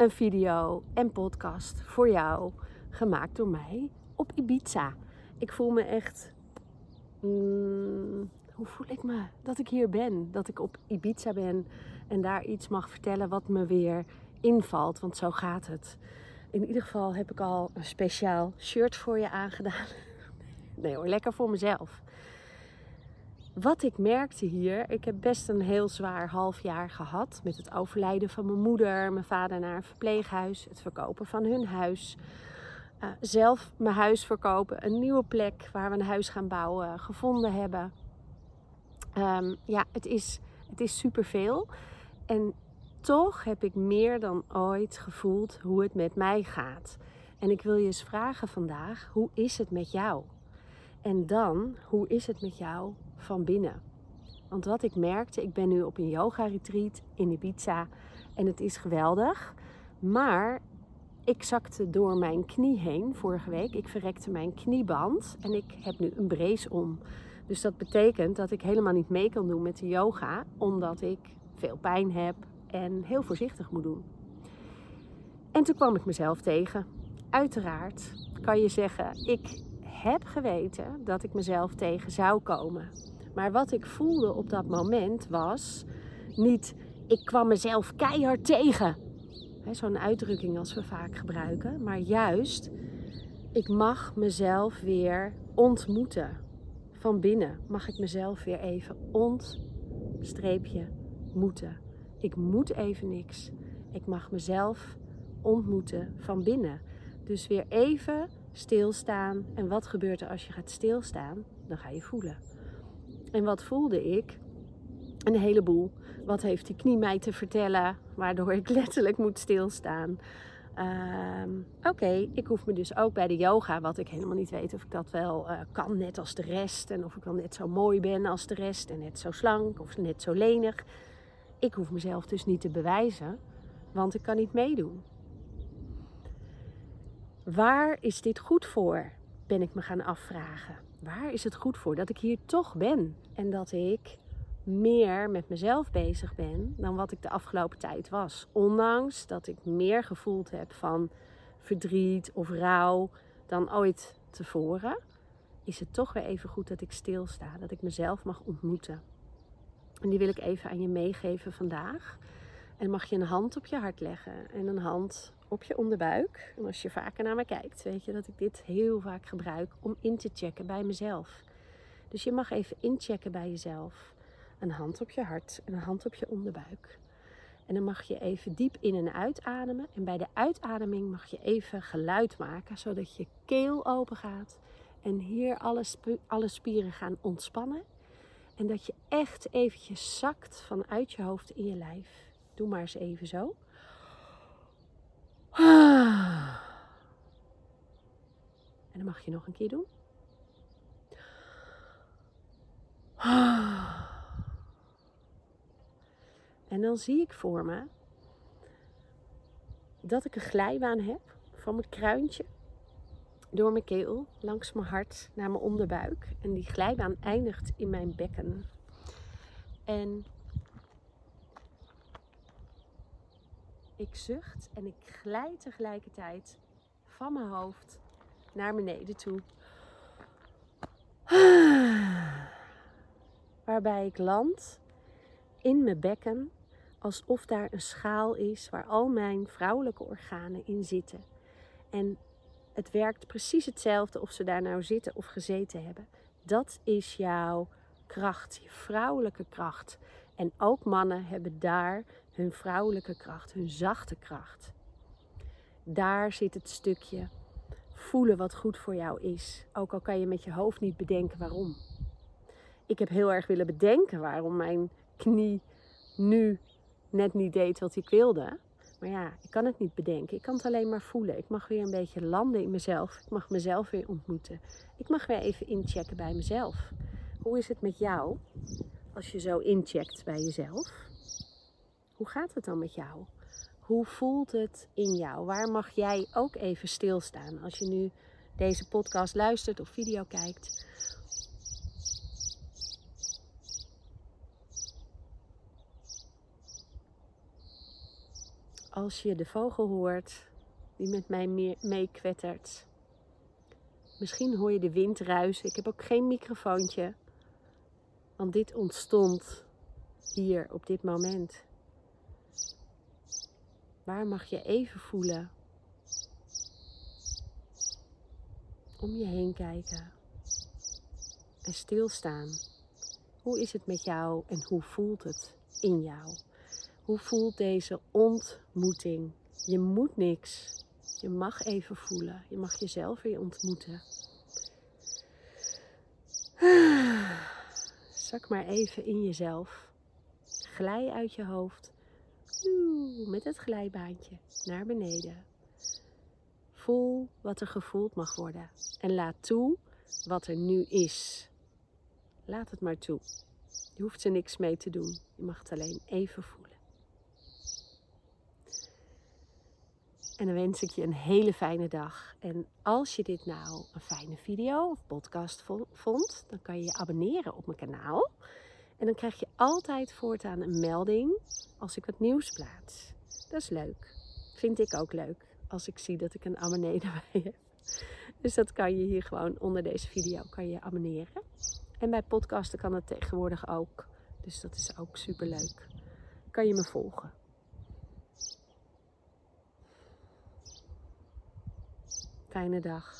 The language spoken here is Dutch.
een video en podcast voor jou gemaakt door mij op Ibiza. Ik voel me echt. Mm, hoe voel ik me? Dat ik hier ben. Dat ik op Ibiza ben en daar iets mag vertellen wat me weer invalt. Want zo gaat het. In ieder geval heb ik al een speciaal shirt voor je aangedaan. Nee hoor, lekker voor mezelf. Wat ik merkte hier, ik heb best een heel zwaar half jaar gehad met het overlijden van mijn moeder, mijn vader naar een verpleeghuis, het verkopen van hun huis, uh, zelf mijn huis verkopen, een nieuwe plek waar we een huis gaan bouwen gevonden hebben. Um, ja, het is, het is superveel. En toch heb ik meer dan ooit gevoeld hoe het met mij gaat. En ik wil je eens vragen vandaag, hoe is het met jou? En dan, hoe is het met jou van binnen? Want wat ik merkte, ik ben nu op een yoga retreat in Ibiza en het is geweldig. Maar ik zakte door mijn knie heen vorige week. Ik verrekte mijn knieband en ik heb nu een brace om. Dus dat betekent dat ik helemaal niet mee kan doen met de yoga, omdat ik veel pijn heb en heel voorzichtig moet doen. En toen kwam ik mezelf tegen. Uiteraard kan je zeggen, ik heb geweten dat ik mezelf tegen zou komen. Maar wat ik voelde op dat moment was niet, ik kwam mezelf keihard tegen. Zo'n uitdrukking als we vaak gebruiken. Maar juist, ik mag mezelf weer ontmoeten. Van binnen mag ik mezelf weer even ontstreepje moeten. Ik moet even niks. Ik mag mezelf ontmoeten van binnen. Dus weer even stilstaan. En wat gebeurt er als je gaat stilstaan? Dan ga je voelen. En wat voelde ik? Een heleboel. Wat heeft die knie mij te vertellen? Waardoor ik letterlijk moet stilstaan. Ehm, oké, ik hoef me dus ook bij de yoga, wat ik helemaal niet weet of ik dat wel uh, kan, net als de rest. En of ik wel net zo mooi ben als de rest. En net zo slank of net zo lenig. Ik hoef mezelf dus niet te bewijzen, want ik kan niet meedoen. Waar is dit goed voor? Ben ik me gaan afvragen. Waar is het goed voor dat ik hier toch ben en dat ik meer met mezelf bezig ben dan wat ik de afgelopen tijd was. Ondanks dat ik meer gevoeld heb van verdriet of rouw dan ooit tevoren, is het toch weer even goed dat ik stilsta, dat ik mezelf mag ontmoeten. En die wil ik even aan je meegeven vandaag. En mag je een hand op je hart leggen en een hand op je onderbuik. En als je vaker naar me kijkt, weet je dat ik dit heel vaak gebruik om in te checken bij mezelf. Dus je mag even inchecken bij jezelf. Een hand op je hart en een hand op je onderbuik. En dan mag je even diep in en uitademen. En bij de uitademing mag je even geluid maken, zodat je keel open gaat. En hier alle, alle spieren gaan ontspannen. En dat je echt eventjes zakt vanuit je hoofd in je lijf. Doe maar eens even zo. En dan mag je nog een keer doen. En dan zie ik voor me dat ik een glijbaan heb van mijn kruintje door mijn keel, langs mijn hart, naar mijn onderbuik. En die glijbaan eindigt in mijn bekken. En ik zucht en ik glijd tegelijkertijd van mijn hoofd naar beneden toe. Waarbij ik land in mijn bekken alsof daar een schaal is waar al mijn vrouwelijke organen in zitten. En het werkt precies hetzelfde of ze daar nou zitten of gezeten hebben. Dat is jouw kracht, je vrouwelijke kracht. En ook mannen hebben daar hun vrouwelijke kracht, hun zachte kracht. Daar zit het stukje voelen wat goed voor jou is. Ook al kan je met je hoofd niet bedenken waarom. Ik heb heel erg willen bedenken waarom mijn knie nu net niet deed wat ik wilde. Maar ja, ik kan het niet bedenken. Ik kan het alleen maar voelen. Ik mag weer een beetje landen in mezelf. Ik mag mezelf weer ontmoeten. Ik mag weer even inchecken bij mezelf. Hoe is het met jou als je zo incheckt bij jezelf? Hoe gaat het dan met jou? Hoe voelt het in jou? Waar mag jij ook even stilstaan als je nu deze podcast luistert of video kijkt? als je de vogel hoort die met mij meekwettert. Misschien hoor je de wind ruisen. Ik heb ook geen microfoontje. Want dit ontstond hier op dit moment. Waar mag je even voelen? Om je heen kijken. En stilstaan. Hoe is het met jou en hoe voelt het in jou? Hoe voelt deze ontmoeting? Je moet niks. Je mag even voelen. Je mag jezelf weer ontmoeten. Zak maar even in jezelf. Glij uit je hoofd. Met het glijbaantje naar beneden. Voel wat er gevoeld mag worden. En laat toe wat er nu is. Laat het maar toe. Je hoeft er niks mee te doen. Je mag het alleen even voelen. En dan wens ik je een hele fijne dag. En als je dit nou een fijne video of podcast vond, dan kan je je abonneren op mijn kanaal. En dan krijg je altijd voortaan een melding als ik wat nieuws plaats. Dat is leuk. Vind ik ook leuk als ik zie dat ik een abonnee erbij heb. Dus dat kan je hier gewoon onder deze video kan je abonneren. En bij podcasten kan het tegenwoordig ook. Dus dat is ook super leuk. Kan je me volgen. Fijne dag.